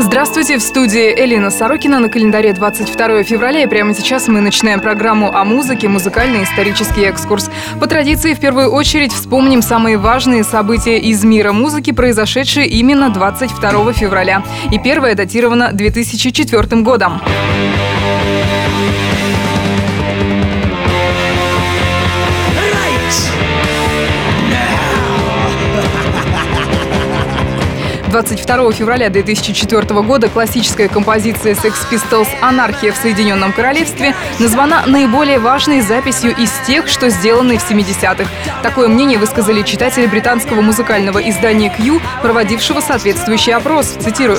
Здравствуйте, в студии Элина Сорокина на календаре 22 февраля. И прямо сейчас мы начинаем программу о музыке, музыкальный исторический экскурс. По традиции, в первую очередь, вспомним самые важные события из мира музыки, произошедшие именно 22 февраля. И первое датировано 2004 годом. 22 февраля 2004 года классическая композиция Sex Pistols «Анархия в Соединенном Королевстве» названа наиболее важной записью из тех, что сделаны в 70-х. Такое мнение высказали читатели британского музыкального издания Q, проводившего соответствующий опрос. Цитирую.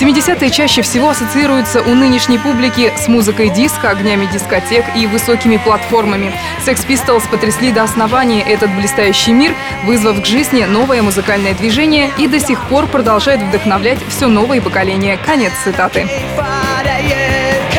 «70-е чаще всего ассоциируются у нынешней публики с музыкой диска, огнями дискотек и высокими платформами. Sex Pistols потрясли до основания этот блистающий мир, вызвав к жизни новое музыкальное движение и до сих пор продолжают вдохновлять все новые поколения. Конец цитаты. for the UK.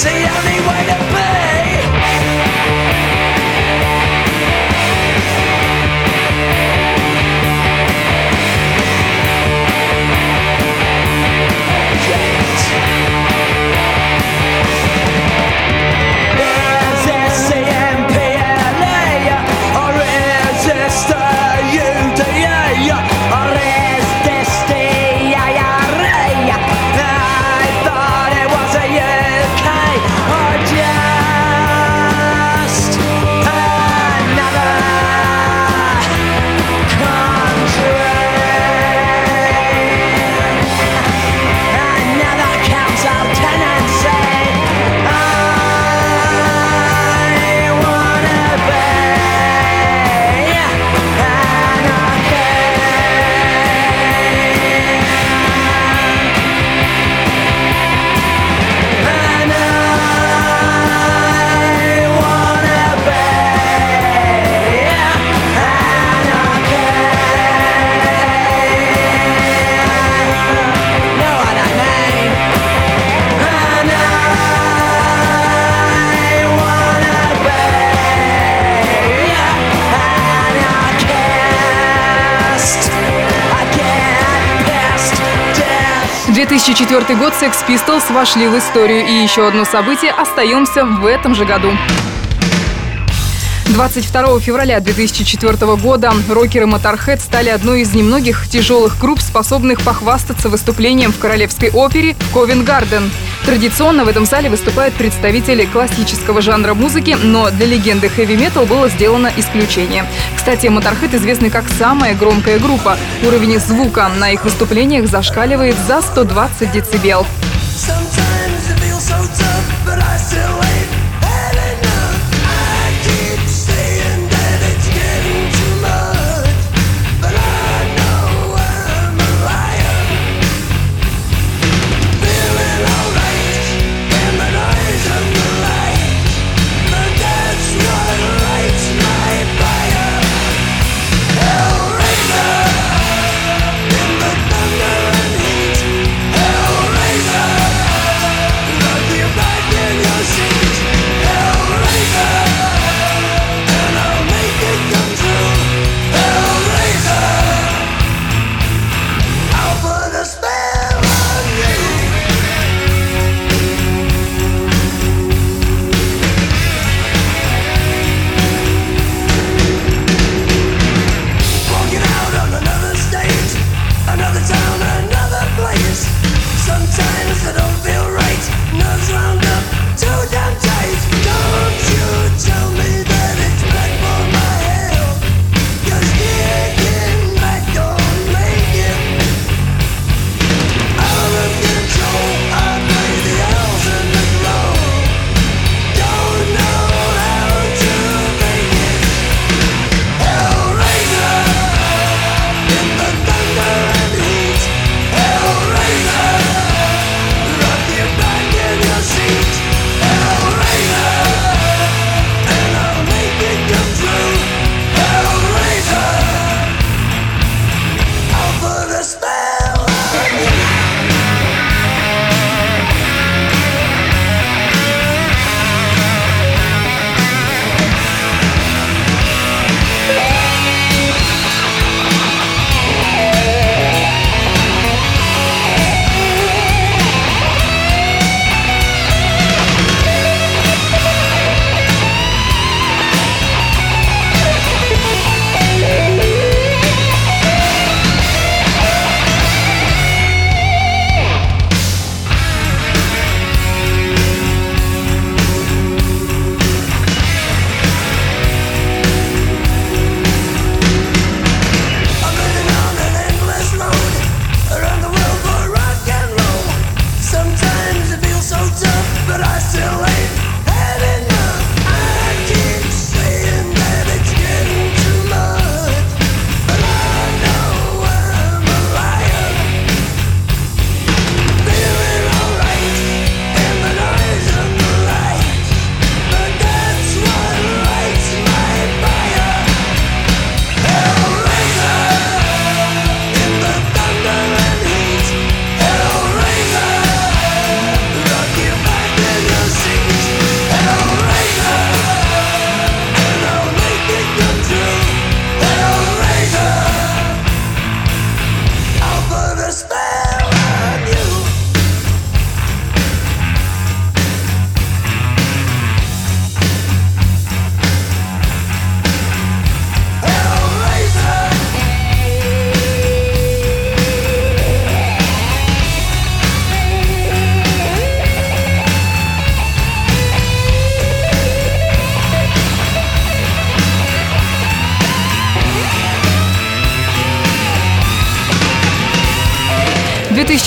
It's the only way to 2004 год Sex Pistols вошли в историю. И еще одно событие остаемся в этом же году. 22 февраля 2004 года рокеры Motorhead стали одной из немногих тяжелых групп, способных похвастаться выступлением в Королевской опере Ковен-Гарден. Традиционно в этом зале выступают представители классического жанра музыки, но для легенды хэви-метал было сделано исключение. Кстати, Motorhead известны как самая громкая группа. Уровень звука на их выступлениях зашкаливает за 120 децибел. Sometimes it feels so tough,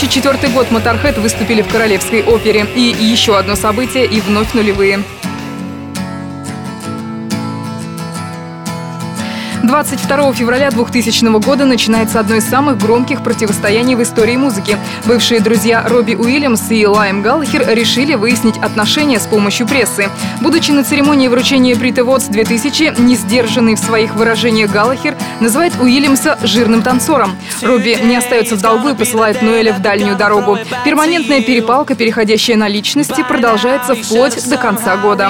2004 год Моторхед выступили в Королевской опере. И еще одно событие и вновь нулевые. 22 февраля 2000 года начинается одно из самых громких противостояний в истории музыки. Бывшие друзья Робби Уильямс и Лайм Галлахер решили выяснить отношения с помощью прессы. Будучи на церемонии вручения Brit Awards 2000, не сдержанный в своих выражениях Галлахер называет Уильямса жирным танцором. Робби не остается в долгу и посылает Ноэля в дальнюю дорогу. Перманентная перепалка, переходящая на личности, продолжается вплоть до конца года.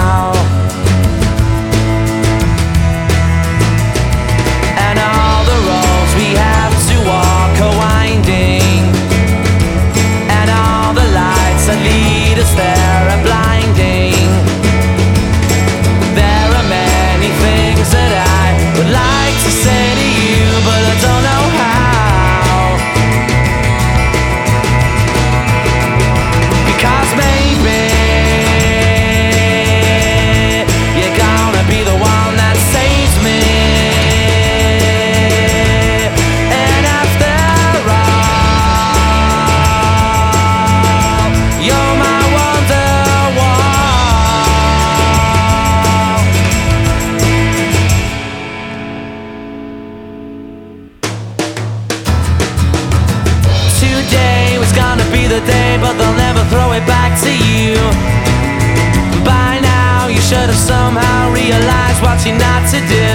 Should have somehow realized what you're not to do.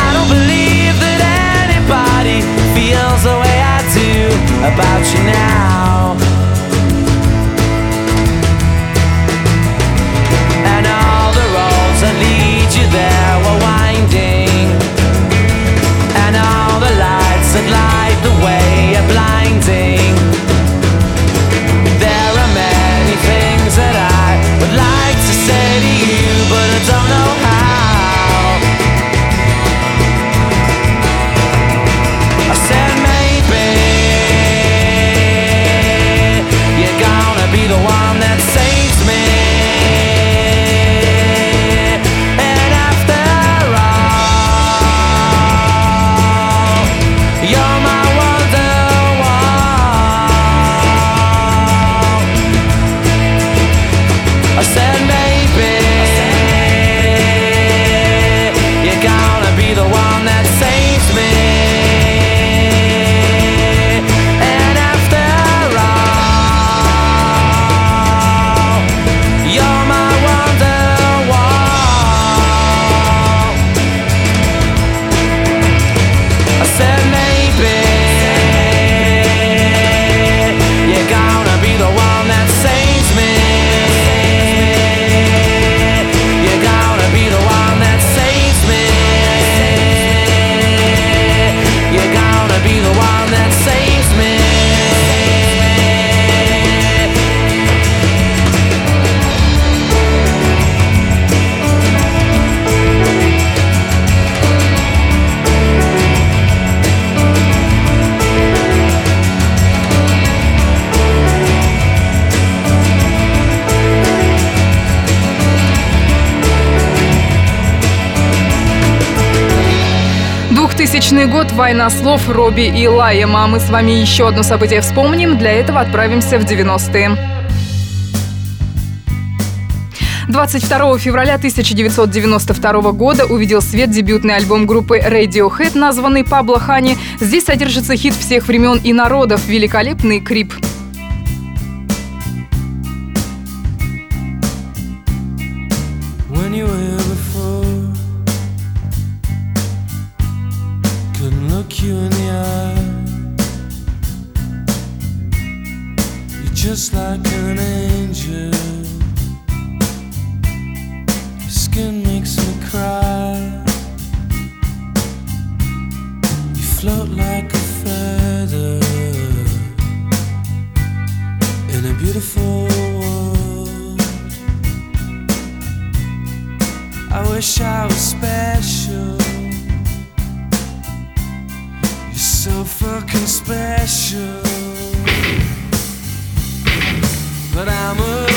I don't believe that anybody feels the way I do about you now. 2000 год, война слов Робби и Лайема. Ну, мы с вами еще одно событие вспомним, для этого отправимся в 90-е. 22 февраля 1992 года увидел свет дебютный альбом группы Radiohead, названный Пабло Хани. Здесь содержится хит всех времен и народов «Великолепный крип». peculiar. You're just like an angel. Your skin makes me cry. You float like a feather in a beautiful world. I wish I was spared. So fucking special. But I'm a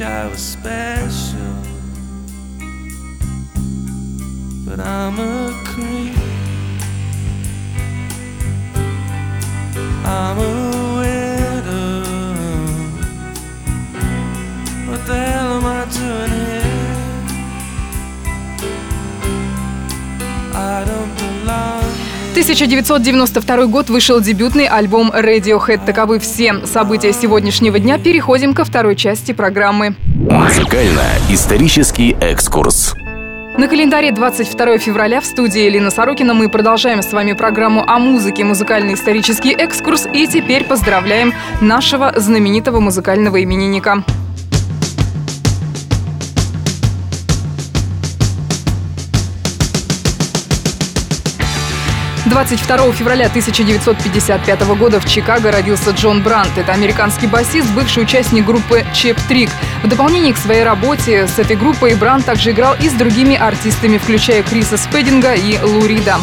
wish I was special, 1992 год вышел дебютный альбом Radiohead. Таковы все события сегодняшнего дня. Переходим ко второй части программы. Музыкально-исторический экскурс. На календаре 22 февраля в студии Елена Сорокина мы продолжаем с вами программу о музыке «Музыкальный исторический экскурс» и теперь поздравляем нашего знаменитого музыкального именинника. 22 февраля 1955 года в Чикаго родился Джон Брант. Это американский басист, бывший участник группы Чеп Трик. В дополнение к своей работе с этой группой Брант также играл и с другими артистами, включая Криса Спединга и Лу Рида.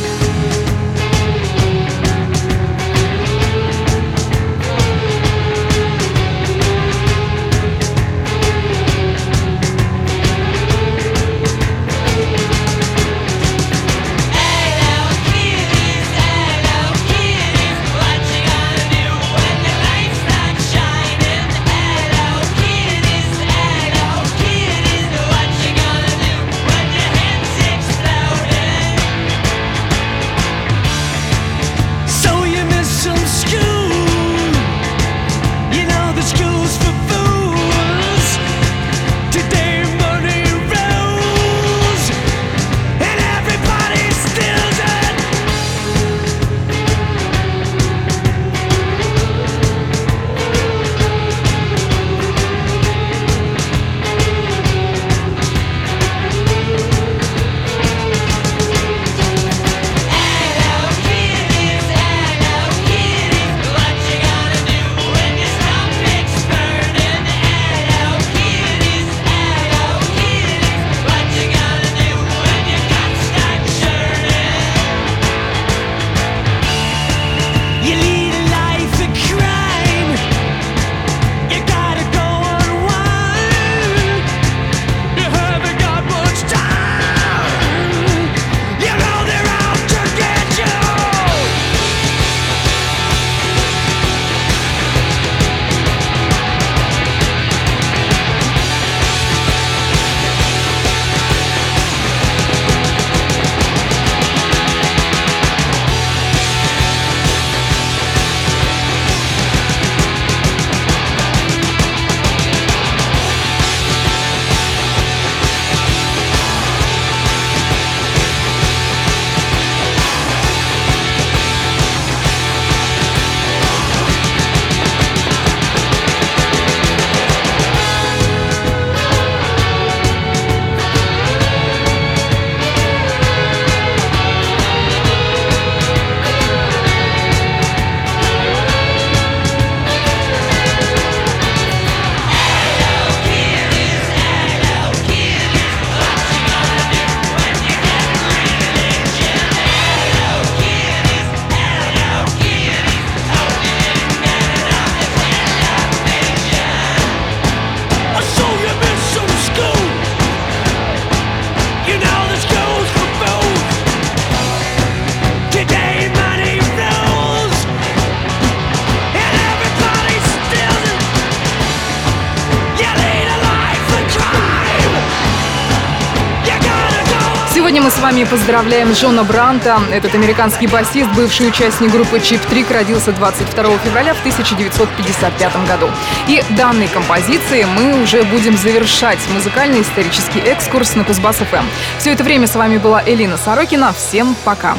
Поздравляем Джона Бранта. Этот американский басист, бывший участник группы Чип Трик, родился 22 февраля в 1955 году. И данной композиции мы уже будем завершать музыкальный исторический экскурс на Кузбасс ФМ. Все это время с вами была Элина Сорокина. Всем пока.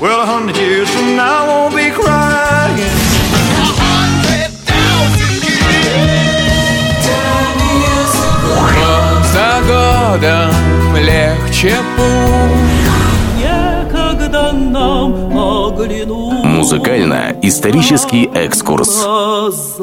Well, легче путь Некогда нам оглянуть Музыкально-исторический экскурс. глаза.